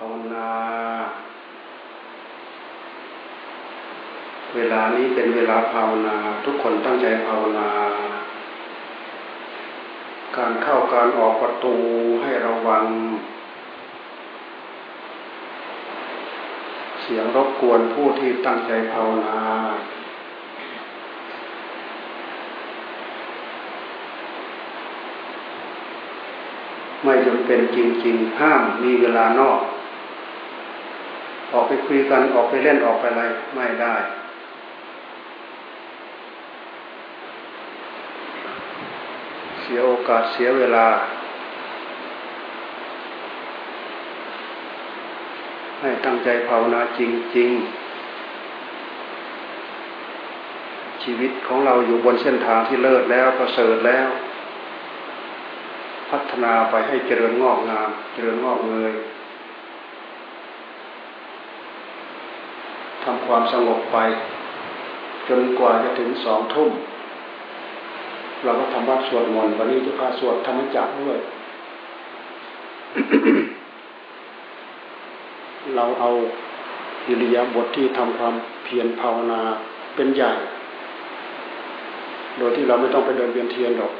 ภาวนา เวลานี้เป็นเวลาภาวนา ทุกคนตั้งใจภาวนา การเข้าการออกประตูให้ระวัง เสียงรบกวนผู้ที่ตั้งใจภาวนาไม่จำเป็นจริงๆ ห้ามมีเวลานอก ออกไปคุยกันออกไปเล่นออกไปอะไรไม่ได้ เสียโอกาสเสียเวลา ให้ตั้งใจภาวนาจริง ๆ ชีวิตของเราอยู่บนเส้นทางที่เลิศแล้วประเสริฐแล้ว พัฒนาไปให้เจริญงอกงาม เจริญงอกเงยทำ ความสงบไป จนกว่าจะถึงสองทุ่มเราก็ทำวัดสวดมนต์วันนี้จะพาสวดธรรมจักรด้วยเราเอาอิริยาบถทที่ทำความเพียรภาวนาเป็นใหญ่ โดยที่เราไม่ต้องไปเดินเวียนเทียนหรอก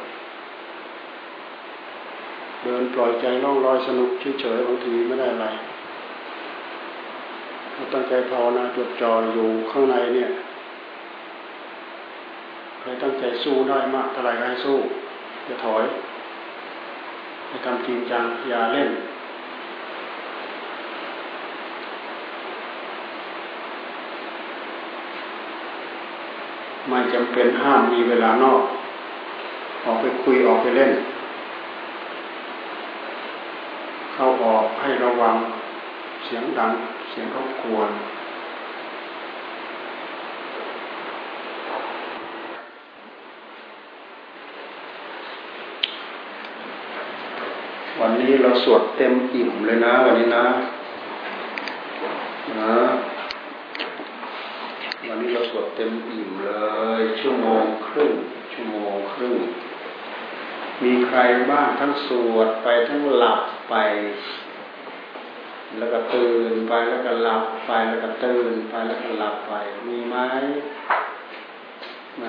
เดินปล่อยใจล่องลอยสนุกเฉยๆบางทีไม่ได้อะไร ตั้งใจภาวนาจดจ่ออยู่ข้างในเนี่ยใครตั้งใจสู้ได้มากเท่าไรก็ให้สู้อย่าถอยให้ทำจริงจังอย่าเล่น ไม่จำเป็นห้ามมีเวลานอก ออกไปคุยออกไปเล่น เข้าออกให้ระวังเสียงดัง สียงรบกวนวันนี้เราสวดเต็มอิ่มเลยนะ วันนี้นะนะวันนี้เราสวดเต็มอิ่มเลย ชั่วโมงครึ่งชั่วโมงครึ่งมีใครบ้างทั้งสวดไปทั้งหลับไป แล้วก็ตื่นไปแล้วก็หลับไปแล้วก็ตื่นไปแล้วก็หลับไป มีไหมแหม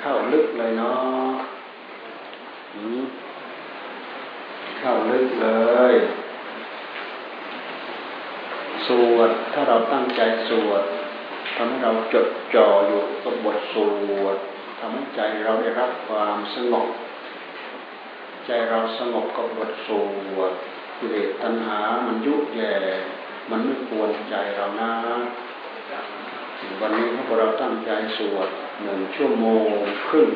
เข้าลึกเลยเนาะเข้าลึกเลย สวดถ้าเราตั้งใจสวดทำให้เราจดจ่ออยู่กับบทสวดทำให้ใจเราได้รับความสงบ ใจเราสงบกับบทสวด กิเลสตัณหา มันยุแย่ มันไม่ควรใจเรานะ วันนี้พวกเราตั้งใจสวดหนึ่งชั่วโมงครึ่ง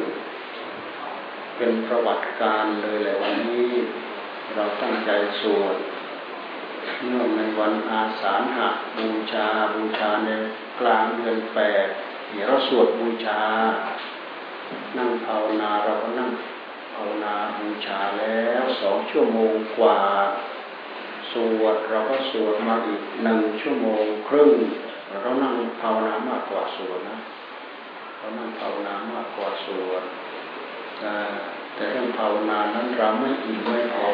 เป็นประวัติการเลยแหละวันนี้ เราตั้งใจสวดเนื่องในวันอาสาฬหะบูชาบูชาในกลางเดือนแปดเดี๋ยวเราสวดบูชา นั่งภาวนาเราก็นั่งาวนาบูชาแล้วสองชั่วโมงกว่า สวดเราก็สวดมาอีกหนึ่งชั่วโมงครึ่งเรานั่งภาวนามากกว่าสวดนะเรานั่งภาวนามากกว่าสวดแต่เรื่องภาวนานั้นเราไม่อิ่มไม่พอ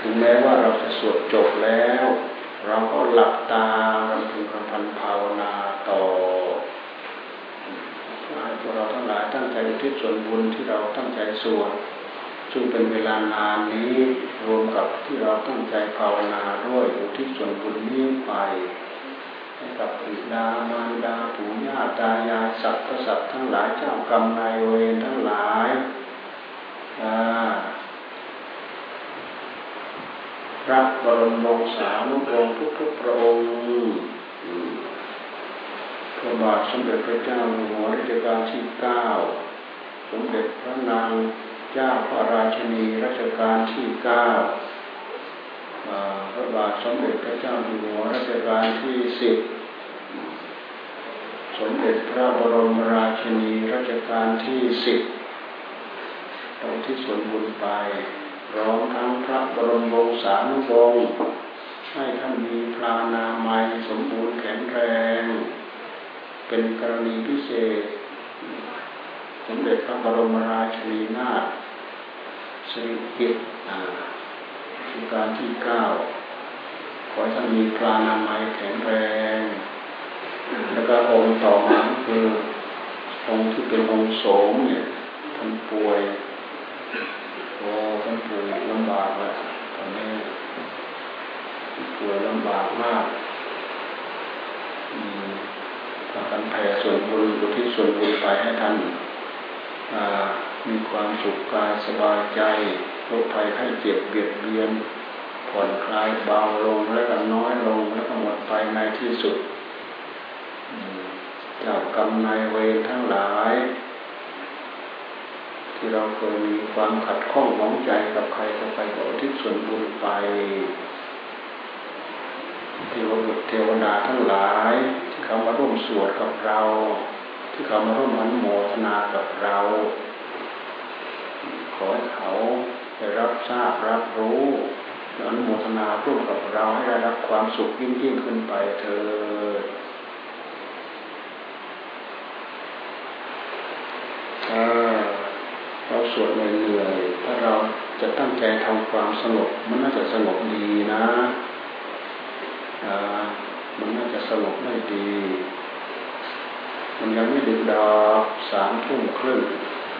ถึงแม้ว่าเราจะสวดจบแล้ว เราก็หลับตาเราพึงคำพันภาวนาต่อ พวกเราทั้งหลายตั้งใจทิศส่วนบุญที่เราตั้งใจสวดซึ่งเป็นเวลานานนี้รวมกับที่เราตั้งใจภาวนาด้วยอุทิศส่วนบุญนี้ไปให้กับปิดามารดาปู่ย่าตายายสัตว์สัตว์ทั้งหลายเจ้ากรรมนายเวรทั้งหลายพระบรมวงศานุวงศ์ทุกๆพระองค์ ระบาทสมเด็จพระเจ้าอยู่หัวรัชกาลที่เก้าสมเด็จพระนางเจ้าพระราชินีรัชกาลที่เก้าพระบาทสมเด็จพระเจ้าอยู่หัวรัชกาลที่สิบสมเด็จพระบรมราชินีรัชกาลที่สิบตรงที่ส่วนบุญไปร้องทั้งพระบรมวงศานุวงศ์ให้ท่านมีพลานามัยสมบูรณ์แข็งแรง เป็นกรณีพิเศษ สมเด็จพระบรมราชินีนาถสิริกิติ์การที่เก้าขอให้ท่านมีปลานามัยแข็งแรง แล้วก็องค์ต่อมาคือองค์ที่เป็นองค์โสมเนี่ยท่านป่วยโอ้ท่านป่วยลำบากเลยตอนนี้ป่วยลำบากมาก กันแผ่ส่วนบุญอุทิศส่วนบุญไปให้ท่านมีความสุขกายสบายใจโรคภัยไข้เจ็บเบียดเบียน ผ่อนคลายเบาลงแล้วก็น้อยลงแล้วก็หมดไปในที่สุดจากกรรมนายเวรทั้งหลาย ที่เราเคยมีความขัดข้องหมองใจกับใครกับใครก็ทิศส่วนบุญไป เทวบุตรเทวดาทั้งหลาย ที่เขามาร่วมสวดกับเรา ที่เขามาร่วมอนุโมทนากับเรา ขอให้เขาได้รับทราบรับรู้อนุโมทนาร่วมกับเราให้ได้รับความสุขยิ่งยิ่งขึ้นไปเถิดถ้าเราสวดเหนื่อยถ้าเราจะตั้งใจทำความสงบมันน่าจะสงบดีนะ มันน่าจะสงบได้ดี มันยังไม่ดึกดอกสามทุ่มครึ่ง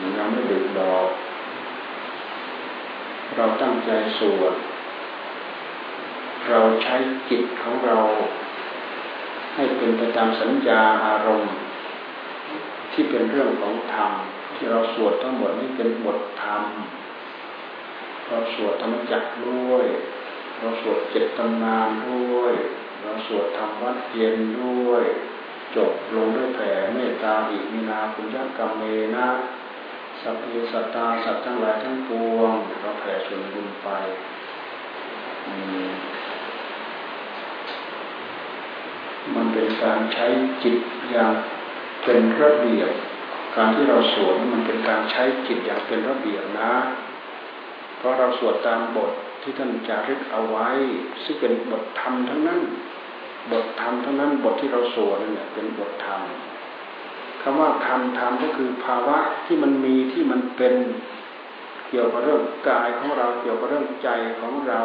มันยังไม่ดึกดอก เราตั้งใจสวด เราใช้จิตของเรา ให้เป็นไปตามสัญญาอารมณ์ ที่เป็นเรื่องของธรรมที่เราสวดทั้งหมดนี้เป็นบทธรรมเราสวดธรรมจักด้วย เราสวดเจ็ดตำนานด้วย เราสวดทำวัดเย็นด้วย จบลงด้วยแผ่เมตตาอิมินาคุณยักกรรมเมนะสัพเพสัตตาสัตว์ทั้งหลายทั้งปวงเราแผ่ส่วนบุญไปมันเป็นการใช้จิตอย่างเป็นระเบียบ การที่เราสวดมันเป็นการใช้จิตอย่างเป็นระเบียบนะ เพราะเราสวดตามบท ที่ท่านจารึกเอาไว้ ซึ่งเป็นบทธรรมทั้งนั้น บทธรรมทั้งนั้น บทที่เราสวดเนี่ยเป็นบทธรรมคำว่าธรรมธรรมก็คือภาวะที่มันมีที่มันเป็นเกี่ยวกับเรื่องกายของเราเกี่ยวกับเรื่องใจของเรา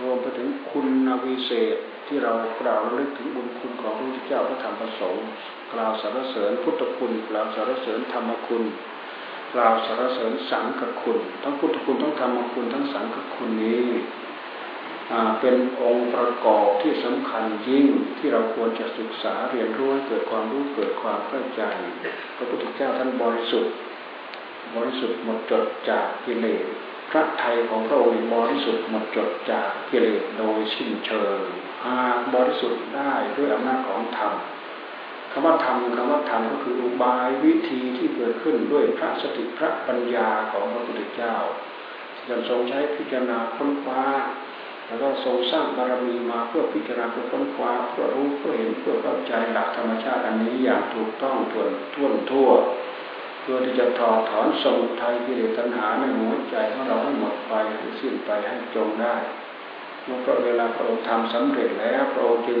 รวมไปถึงคุณวิเศษที่เรากล่าวลึกถึงบุญคุณของพระพุทธเจ้าพระธรรมพระสงฆ์กล่าวสรรเสริญพุทธคุณกล่าวสรรเสริญธรรมคุณ กล่าวสรรเสริญสังฆคุณ ทั้งพุทธคุณทั้งธรรมคุณทั้งสังฆคุณนี้เป็นองค์ประกอบที่สำคัญยิ่งที่เราควรจะศึกษาเรียนรู้เกิดความรู้เกิดความเข้าใจ พระพุทธเจ้าท่านบริสุทธิ์ บริสุทธิ์หมดจดจากกิเลสพระไทยของพระองค์บริสุทธิ์หมดจดจากกิเลสโดยสิ้นเชิงหากบริสุทธิ์ได้ด้วยอำนาจของธรรม คำว่าธรรมคำว่าธรรมก็คืออุบายวิธีที่เกิดขึ้นด้วยพระสติพระปัญญาของพระพุทธเจ้าจะทรงใช้พิจารณาค้นคว้า แล้วก็ทรงสร้างบารมีมาเพื่อพิจารณาเพื่อค้นคว้าเพื่อรู้เพื่อเห็นเพื่อเข้าใจหลักธรรมชาติอันนี้อย่างถูกต้องทวนท่วนทั่ว เพื่อที่จะถอดถอนสมุทัยกิเลสตัณหาในหัวใจของเราให้หมดไปให้สิ้นไปให้จงได้เมื่อเวลาพระองค์ทำสำเร็จแล้วพระองค์จึง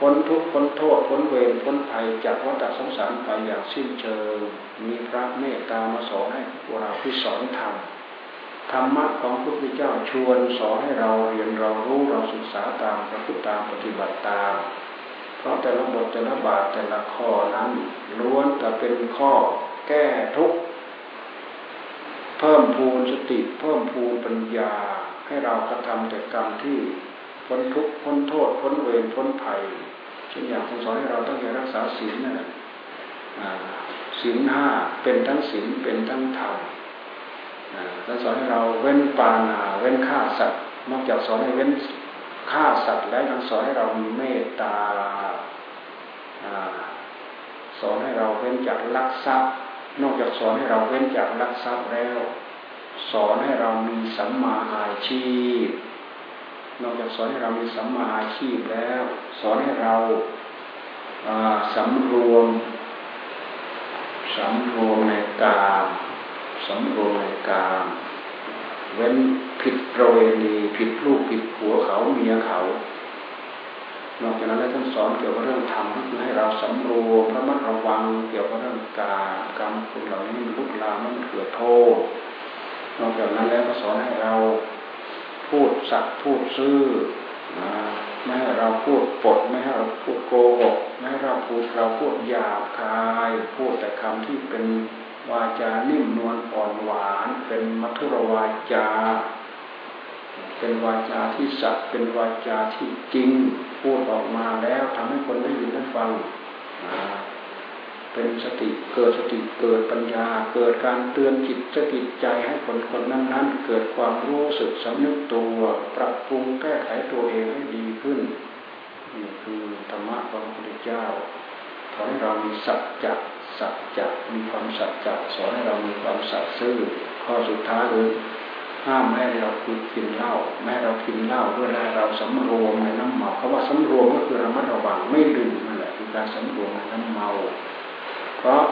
พ้นทุกข์พ้นโทษพ้นเวรพ้นภัยจากวัฏสงสารไปอย่างสิ้นเชิง มีพระเมตตามาสอนให้พวกเราที่สอนธรรมธรรมะของพระพุทธเจ้าชวนสอนให้เราเรียนเรารู้เราศึกษาตามประพฤติตามปฏิบัติตาม เพราะแต่ละบทแต่ละบาทแต่ละข้อนั้นล้วนแต่เป็นข้อแก้ทุกข์เพิ่มพูนสติเพิ่มพูนปัญญา ให้เรากระทำแต่กรรมที่ พ้นทุกข์พ้นโทษพ้นเวรพ้นภัยเช่นอย่างท่านสอนให้เราต้องใจรักษาศีลนั่นแหละศีลห้าเป็นทั้งศีลเป็นทั้งธรรมท่านสอนให้เราเว้นปานาเว้นฆ่าสัตว์ นอกจากสอนให้เว้นฆ่าสัตว์แล้วยังสอนให้เรามีเมตตาสอนให้เราเว้นจากลักทรัพย์ นอกจากสอนให้เราเว้นจากลักทรัพย์แล้ว สอนให้เรามีสัมมาอาชีพ นอกจากสอนให้เรามีสัมมาอาชีพแล้ว สอนให้เราสำรวมสำรวมในกามสำรวมในกามเว้นผิดประเวณีผิดลูกผิดผัวเขาเมียเขา นอกจากนั้นแล้วท่านสอนเกี่ยวกับเรื่องธรรมก็คือให้เราสำรวมระมัดระวังเกี่ยวกับเรื่องกากรรมคุณเหล่านี้มันลุกลามมันเกิดโทษ นอกจากนั้นแล้วก็สอนให้เรา พูดสัตว์พูดซื่อไม่ให้เราพูดปดไม่ให้เราพูดโกหกไม่ให้เราพูดเราพูดหยาบคาย พูดแต่คำที่เป็นวาจานิ่มนวลอ่อนหวาน เป็นมัทุรวาจา เป็นวาจาที่สัตย์เป็นวาจาที่จริง พูดออกมาแล้วทำให้คนได้ยินได้ฟัง เป็นสติเกิดสติเกิดปัญญา เกิดการเตือนจิตสติใจให้คนคนนั้นๆเกิดความรู้สึกสำนึกตัวปรับปรุงแก้ไขตัวเองให้ดีขึ้นนี่คือธรรมะของพระพุทธเจ้าสอนให้เรามีสัจจะสัจจะมีความสัจจะสอนให้เรามีความสัตย์ซื่อข้อสุดท้ายคือห้ามแม่เราคือกินเหล้าแม่เรากินเหล้าเวลาเราสำรวมในน้ำเมาเขาว่าสำรวมก็คือระมัดระวังไม่ดื่มนั่นแหละคือการสำรวมในน้ำเมา เพราะ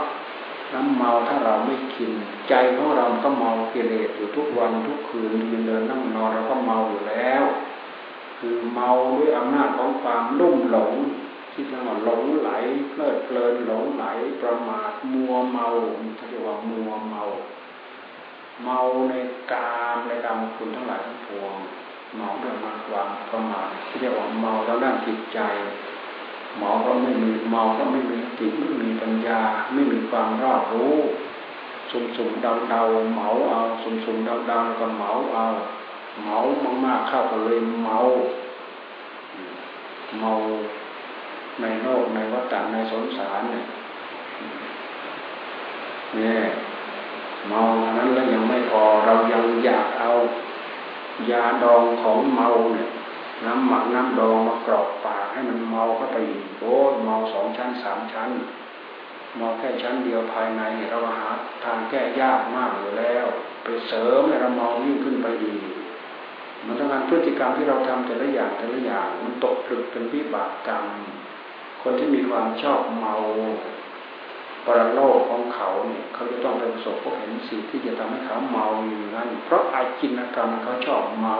น้ำเมาถ้าเราไม่กิน ใจของเราก็เมากิเลสอยู่ทุกวันทุกคืนยืนเดินนั่งนอนเราก็เมาอยู่แล้ว คือเมาด้วยอำนาจของความลุ่มหลงที่เรียกว่าหลงไหลเพลิดเพลินหลงไหลประมาทมัวเมาเขาเรียกว่ามัวเมา เมาในกามในกามคุณทั้งหลายทั้งปวงเมาด้วยมาความประมาทที่เรียกว่าเมาแล้วด้านจิตใจ หมอก็ไม่มีเมาก็ไม่มีสติไม่มีปัญญา ไม่มีความรอบรู้สุ่มสุ่มเดาเดาเหมาเอาสุ่มสุ่มเดาเดาแล้วก็เหมาเอาเหมามากๆเข้าก็เลยเมาเมาในโลกในวัฏในสงสารเนี่ยเนี่ยเมานั้นแล้วยังไม่พอเรายังอยากเอายาดองของเมาเนี่ย น้ำหมักน้ำดองมากรอกปากให้มันเมาเข้าไปอีกโอ้เมาสองชั้นสามชั้นเมาแค่ชั้นเดียวภายในเราหาทางแก้ยากมากอยู่แล้ว ไปเสริมให้เราเมายิ่งขึ้นไปอีมันต้องการพฤติกรรมที่เราทำแต่ละอย่างแต่ละอย่าง มันตกผลึกเป็นวิบากกรรม คนที่มีความชอบเมาปรโลกของเขาเนี่ยเขาจะต้องไปประสบพบเห็นสิ่งที่จะทำให้เขาเมาอยู่นั้นเพราะอาจินกรรมเขาชอบเมา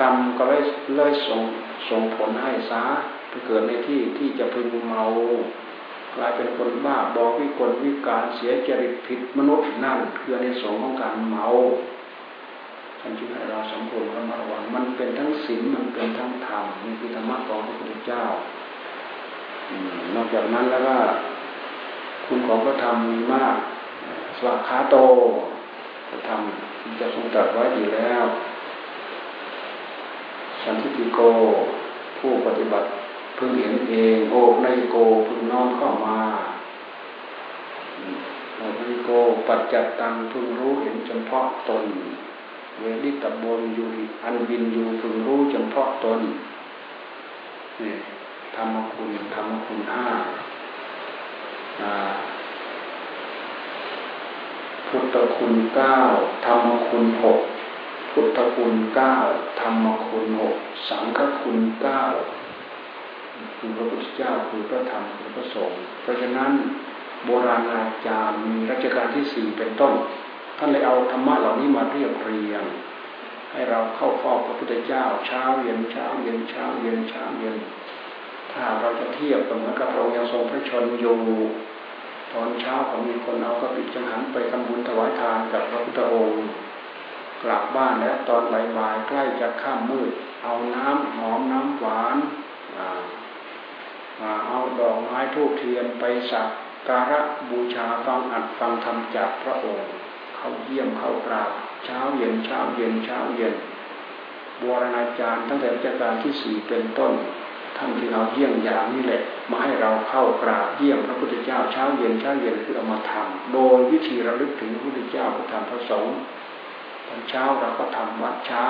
กรรมก็เลยเลยส่งส่งผลให้สาไปเกิดในที่ที่จะพึงเมากลายเป็นคนบ้าบอวิกลวิการเสียจริตผิดมนุษย์นั่นคือในสงของการเมาท่านจึงให้เราสำรวมระมัดระวังมันเป็นทั้งศีลมันเป็นทั้งธรรมนี่คือธรรมะของพระพุทธเจ้านอกจากนั้นแล้วก็คุณของพระธรรมมีมากสวัคาโตพระธรรมจะทรงตรัสไว้ดีแล้ว สันติโก ผู้ปฏิบัติพึงเห็นเองโอในโกพึงน้อมเข้ามาโอในโกปัจจัตตังพึงรู้เห็นเฉพาะตน เวลิตบนอยู่อันบินอยู่พึงรู้เฉพาะตนนี่ธรรมคุณธรรมคุณห้าพุทธคุณเก้าธรรมคุณหก พุทธคุณเก้าธรรมคุณหกสังฆคุณเก้าคือพระพุทธเจ้าคือพระธรรมคือพระสงฆ์เพราะฉะนั้นโบราณอาจารย์มีรัชกาลที่สี่เป็นต้น ท่านเลยเอาธรรมะเหล่านี้มาเรียบเรียง ให้เราเข้าเฝ้าพระพุทธเจ้า เช้าเย็นเช้าเย็นเช้าเย็นเช้าเย็น ถ้าเราจะเทียบกับเหมือนกับเรายังทรงพระชนอยู่ตอนเช้าก็มีคนเอากระปิจังหันไปทำบุญถวายทานกับพระพุทธองค์ กลับบ้านแล้วตอนบ่ายๆใกล้จะข้ามมืด เอาน้ำหอมน้ำหวานเอาดอกไม้ทูบเทียนไปสักการะบูชาฟังอัดฟังธรรมจากพระองค์ เขาเยี่ยมเข้ากราบเช้าเย็นเช้าเย็นเช้าเย็นบวรณาจารย์ตั้งแต่รัชกาลที่สี่เป็นต้นท่านที่เอาเยี่ยงอย่างนี้แหละมาให้เราเข้ากราบเยี่ยมพระพุทธเจ้าเช้าเย็นเช้าเย็นคือเอามาทำโดยวิธีระลึกถึงพระพุทธเจ้าพระธรรมพระสงฆ์ ตอนเช้าเราก็ทำวัดเช้า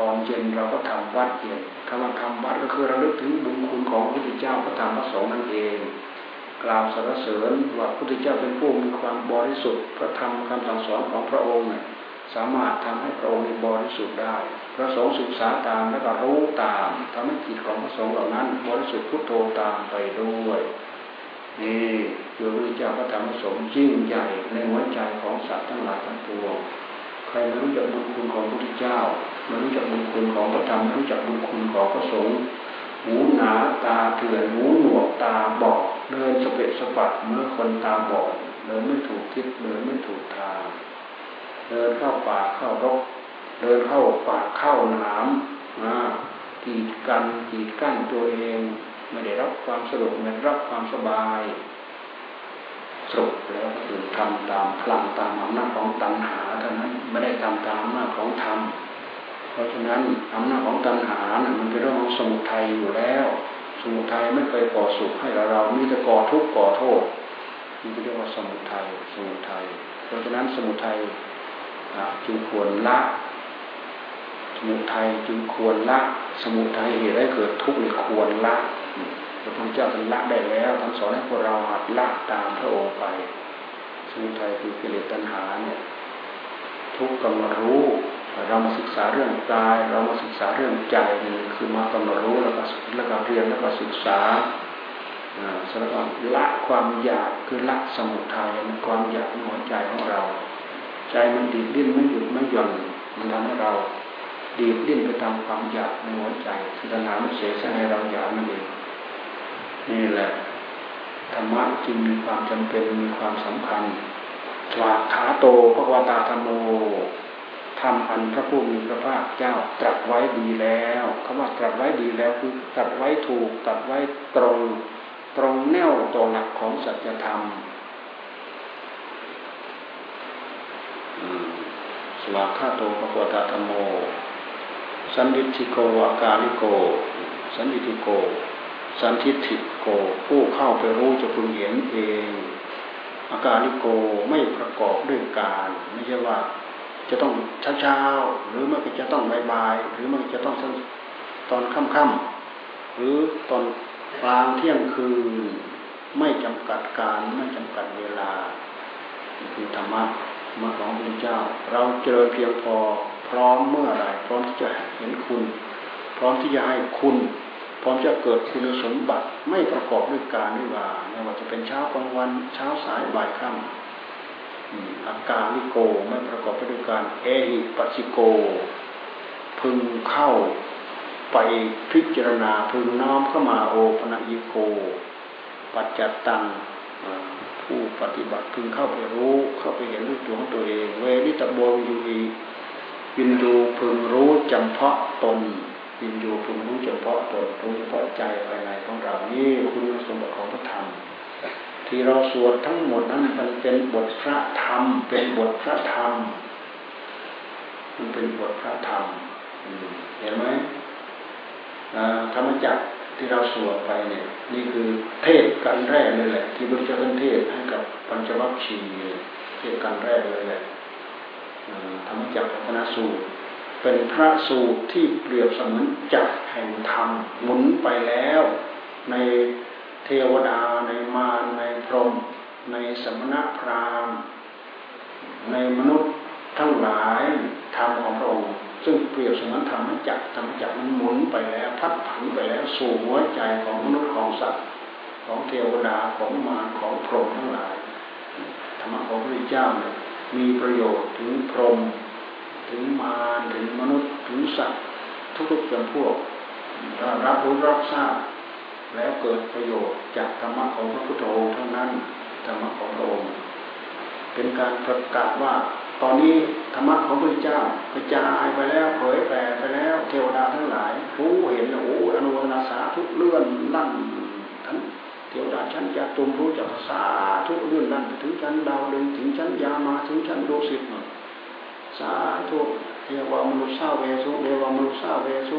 ตอนเย็นเราก็ทำวัดเย็นคำว่าทำวัดก็คือระลึกถึงบุญคุณของพระพุทธเจ้าพระธรรมพระสงฆ์นั่นเองกล่าวสรรเสริญว่าพระพุทธเจ้าเป็นผู้มีความบริสุทธิ์พระธรรมคำสั่งสอนของพระองค์สามารถทำให้พระองค์บริสุทธิ์ได้ พระสงฆ์ศึกษาตามและก็รู้ตามทำให้จิตของพระสงฆ์เหล่านั้นบริสุทธิ์พุทโธตามไปด้วยนี่คือพระพุทธเจ้าพระธรรมพระสงฆ์ยิ่งใหญ่ในหัวใจของสัตว์ทั้งหลายทั้งปวง ใครไม่รู้จักบุญคุณของพระพุทธเจ้าไม่รู้จักบุญคุณของพระธรรมไม่รู้จักบุญคุณของพระสงฆ์หูหนาตาเถื่อนหูหนวกตาบอดเดินสเปะสปะเมื่อคนตาบอดเดินไม่ถูกทิศเดินไม่ถูกทางเดินเข้าป่าเข้ารกเดินเข้าป่าเข้าหนามกีดกันกีดกั้นตัวเองไม่ได้รับความสะดวกไม่ได้รับความสบายสรุปแล้วคือทำตามพลังตามอำนาจของตัณหา ไม่ได้ทำตามอำนาจของธรรม เพราะฉะนั้นอำนาจของตัณหานะมันเป็นเรื่องของสมุทัยอยู่แล้ว สมุทัยไม่เคยก่อสุขให้เราเรามีแต่ก่อทุกข์ก่อโทษนี่เรียกว่าสมุทัยสมุทัยเพราะฉะนั้นสมุทัยจึงควรละสมุทัยจึงควรละ สมุทัยเหตุให้เกิดทุกข์ในควรละพระพุทธเจ้าท่านละได้แล้วท่านสอนให้พวกเราหัดละตามพระองค์ไป สมุทัยคือกิเลสตัณหาเนี่ย ทุกกำลังรู้ เรามาศึกษาเรื่องกาย เรามาศึกษาเรื่องใจนี่คือมากำลังรู้แล้วก็แล้วก็เรียนแล้วก็ศึกษาสำหรับละความอยากคือละสมุทัยความอยากในหัวใจของเรา ใจมันดีดดิ้นไม่หยุดไม่หย่อนมันทำให้เราดีดดิ้นไปตามความอยากในหัวใจคือตัณหามันเสียสให้เราอยากนั่นเองนี่แหละธรรมะจึงมีความจำเป็นมีความสำคัญ วากขาโตพระวตาธรรมโมทำอันพระผู้มีพระภาคเจ้าตรัสไว้ดีแล้วคำว่าตรัสไว้ดีแล้วคือตรัสไว้ถูกตรัสไว้ตรงตรงแนวตัวหลักของสัจธรรมสวากขาโตพระวตาธรรมโม สันติทิโกวากาลิโก สันติทิโก สันทิฏฐิโกผู้เข้าไปรู้จะพึงเห็นเอง อาการลิโกไม่ประกอบด้วยการไม่ใช่ว่าจะต้องเช้าๆหรือมันจะต้องบ่ายๆหรือมันจะต้องตอนค่ำๆหรือตอนกลางเที่ยงคืนไม่จำกัดการไม่จำกัดเวลาคือธรรมะมาของพระเจ้า เราเจริญเพียงพอพร้อมเมื่อไรพร้อมที่จะเห็นคุณ พร้อมที่จะให้คุณ ร้อมจะเกิดคุณสมบัติไม่ประกอบด้วยการนิวาไม่ว่าจะเป็นเช้ากลางวันเช้าสายบ่ายค่ำอาการลิโกไม่ประกอบไปด้วยการเอหิปัสสิโก พึงเข้าไปพิจารณาพึงน้อมเข้ามาโอปะยิโก ปัจจัตตังผู้ปฏิบัติพึงเข้าไปรู้เข้าไปเห็นด้วยตัวของตัวเอง เวนิตโบยูอีวินดูพึงรู้จำเพาะตน วินยูพึงรู้เฉพาะตนรู้เฉพาะใจภายในของเรานี่คุณสมบัติของพระธรรม ที่เราสวดทั้งหมดนั้นมันเป็นบทพระธรรม เป็นบทพระธรรม มันเป็นบทพระธรรมเห็นไหมธรรมจักรที่เราสวดไปเนี่ย นี่คือเทศกันแรกเลยแหละ ที่พระเจ้าท่านเทศให้กับปัญจวัคคีย์เทศกันแรกเลยแหละธรรมจักรพัฒนสูตร เป็นพระสูตรที่เปรียบเสมือนจักรแห่งธรรมหมุนไปแล้ว ในเทวดาในมารในพรหมในสมณพราหมณ์ ในมนุษย์ทั้งหลายธรรมของพระองค์ซึ่งเปรียบเสมือนธรรมจักรธรรมจักรมันหมุนไปแล้วพัดผันไปแล้วสู่หัวใจของมนุษย์ของสัตว์ของเทวดาของมารของพรหมทั้งหลายธรรมะของพระพุทธเจ้าเนี่ยมีประโยชน์ถึงพรหม ถึงมารถึงมนุษย์ถึงสัตว์ทุกๆจำพวกรับรู้รับทราบ แล้วเกิดประโยชน์จากธรรมะของพระพุทธองค์เท่านั้นธรรมะของพระองค์เป็นการประกาศว่าตอนนี้ธรรมะของพระเจ้ากระจายไปแล้วเผยแผ่ไปแล้ว เทวดาทั้งหลายรู้เห็นโอ้อนุโมทนาสาทุกเลื่อนลั่นทั้งเทวดาชั้นยาตุมรู้จักภาษาทุกเลื่อนลั่นถึงชั้นดาวดึงถึงชั้นยามาถึงชั้นดวงสิทธ สาธุเรียกว่ามนุษย์าเวสุเรียกว่ามนุษย์าเวสุ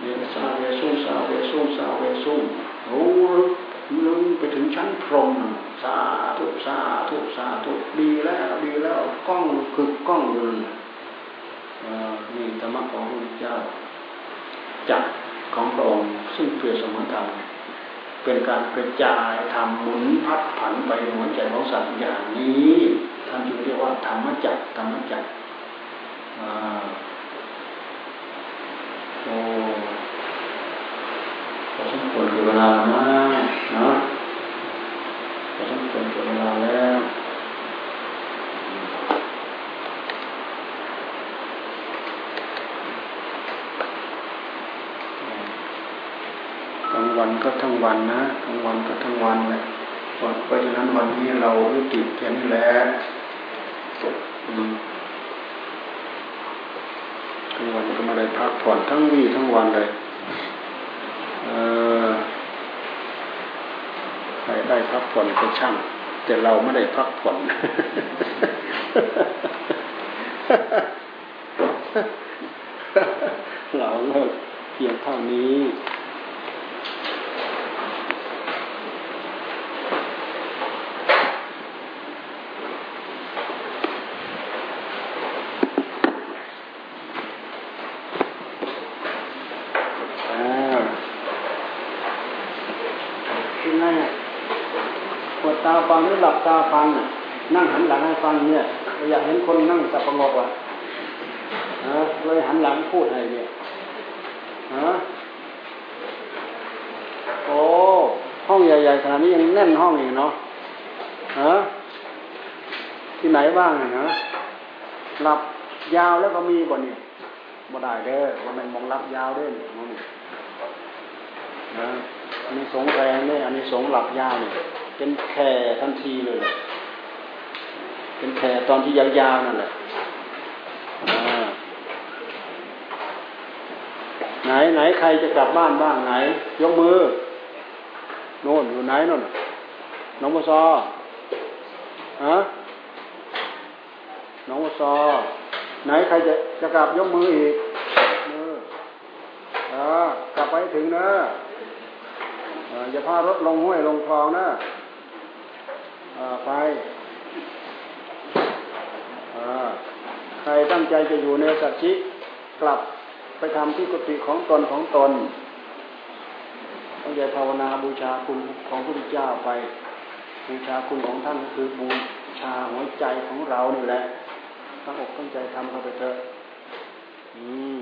เรียสาเวสุสาเวสุสาเวสุรู้ลึกไปถึงชั้นพรหมสาธุสาธุสาธุดีแล้วดีแล้วกล้องคือกล้องยู่นี่ธรรมะของพระเจ้าจักของพระองค์ซึ่งเพื่อสมรธรรมเป็นการกระจายทำหมุนพัดผันไปหัวใจของสัตว์อย่างนี้ ท่านจึงเรียกว่าธรรมจักธรรมจักโอ้พอสมควรเวลานะนะพอสมควรเวลาแล้วกลางวันก็ทั้งวันนะกลางวันก็ทั้งวันแหละเพราะฉะนั้นวันนี้เรายุติแค่นี้แหละ มันทั้งวันก็ไม่ได้พักผ่อนทั้งวี่ทั้งวันเลยเออใครได้พักผ่อนก็ช่าง แต่เราไม่ได้พักผ่อนเราเลิกเพียงเท่านี้ งหรือหลับตาฟังนั่งหันหลังให้ฟังเนี่ยอยากเห็นคนนั่งสับประงกอะฮะเลยหันหลังพูดอะไรเนี่ยฮะโอ้ห้องใหญ่ๆขนาดนี้ยังแน่นห้องอีกเนาะฮะที่ไหนบ้างนะหลับยาวแล้วก็มีบ่เนี่ยบ่ได้เด้อว่ามันมองรับยาวด้อมองนะอันนี้สงแรงเนี่ยอันนี้สงหลับยาวเนี่ย เป็นแค่ทันทีเลยเป็นแค่ตอนที่ยาวๆนั่นแหละไหนไหนใครจะกลับบ้านบ้างไหน ยกมือ โน่นอยู่ไหนโน่นน้องมซอฮะน้องมซอไหนใครจะจะกลับยกมืออีกมืออ่ากลับไปถึงนะอย่าพารถลงห้วยลงคลองนะ ไปใครตั้งใจจะอยู่ในสัจจิกลับไปทำที่กุฏิของตนของตนตั้งใจภาวนาบูชาคุณของพระพุทธเจ้าไป บูชาคุณของท่านคือบูชาหัวใจของเรานี่แหละตั้งอกตั้งใจทำเข้าไปเถอะ อืม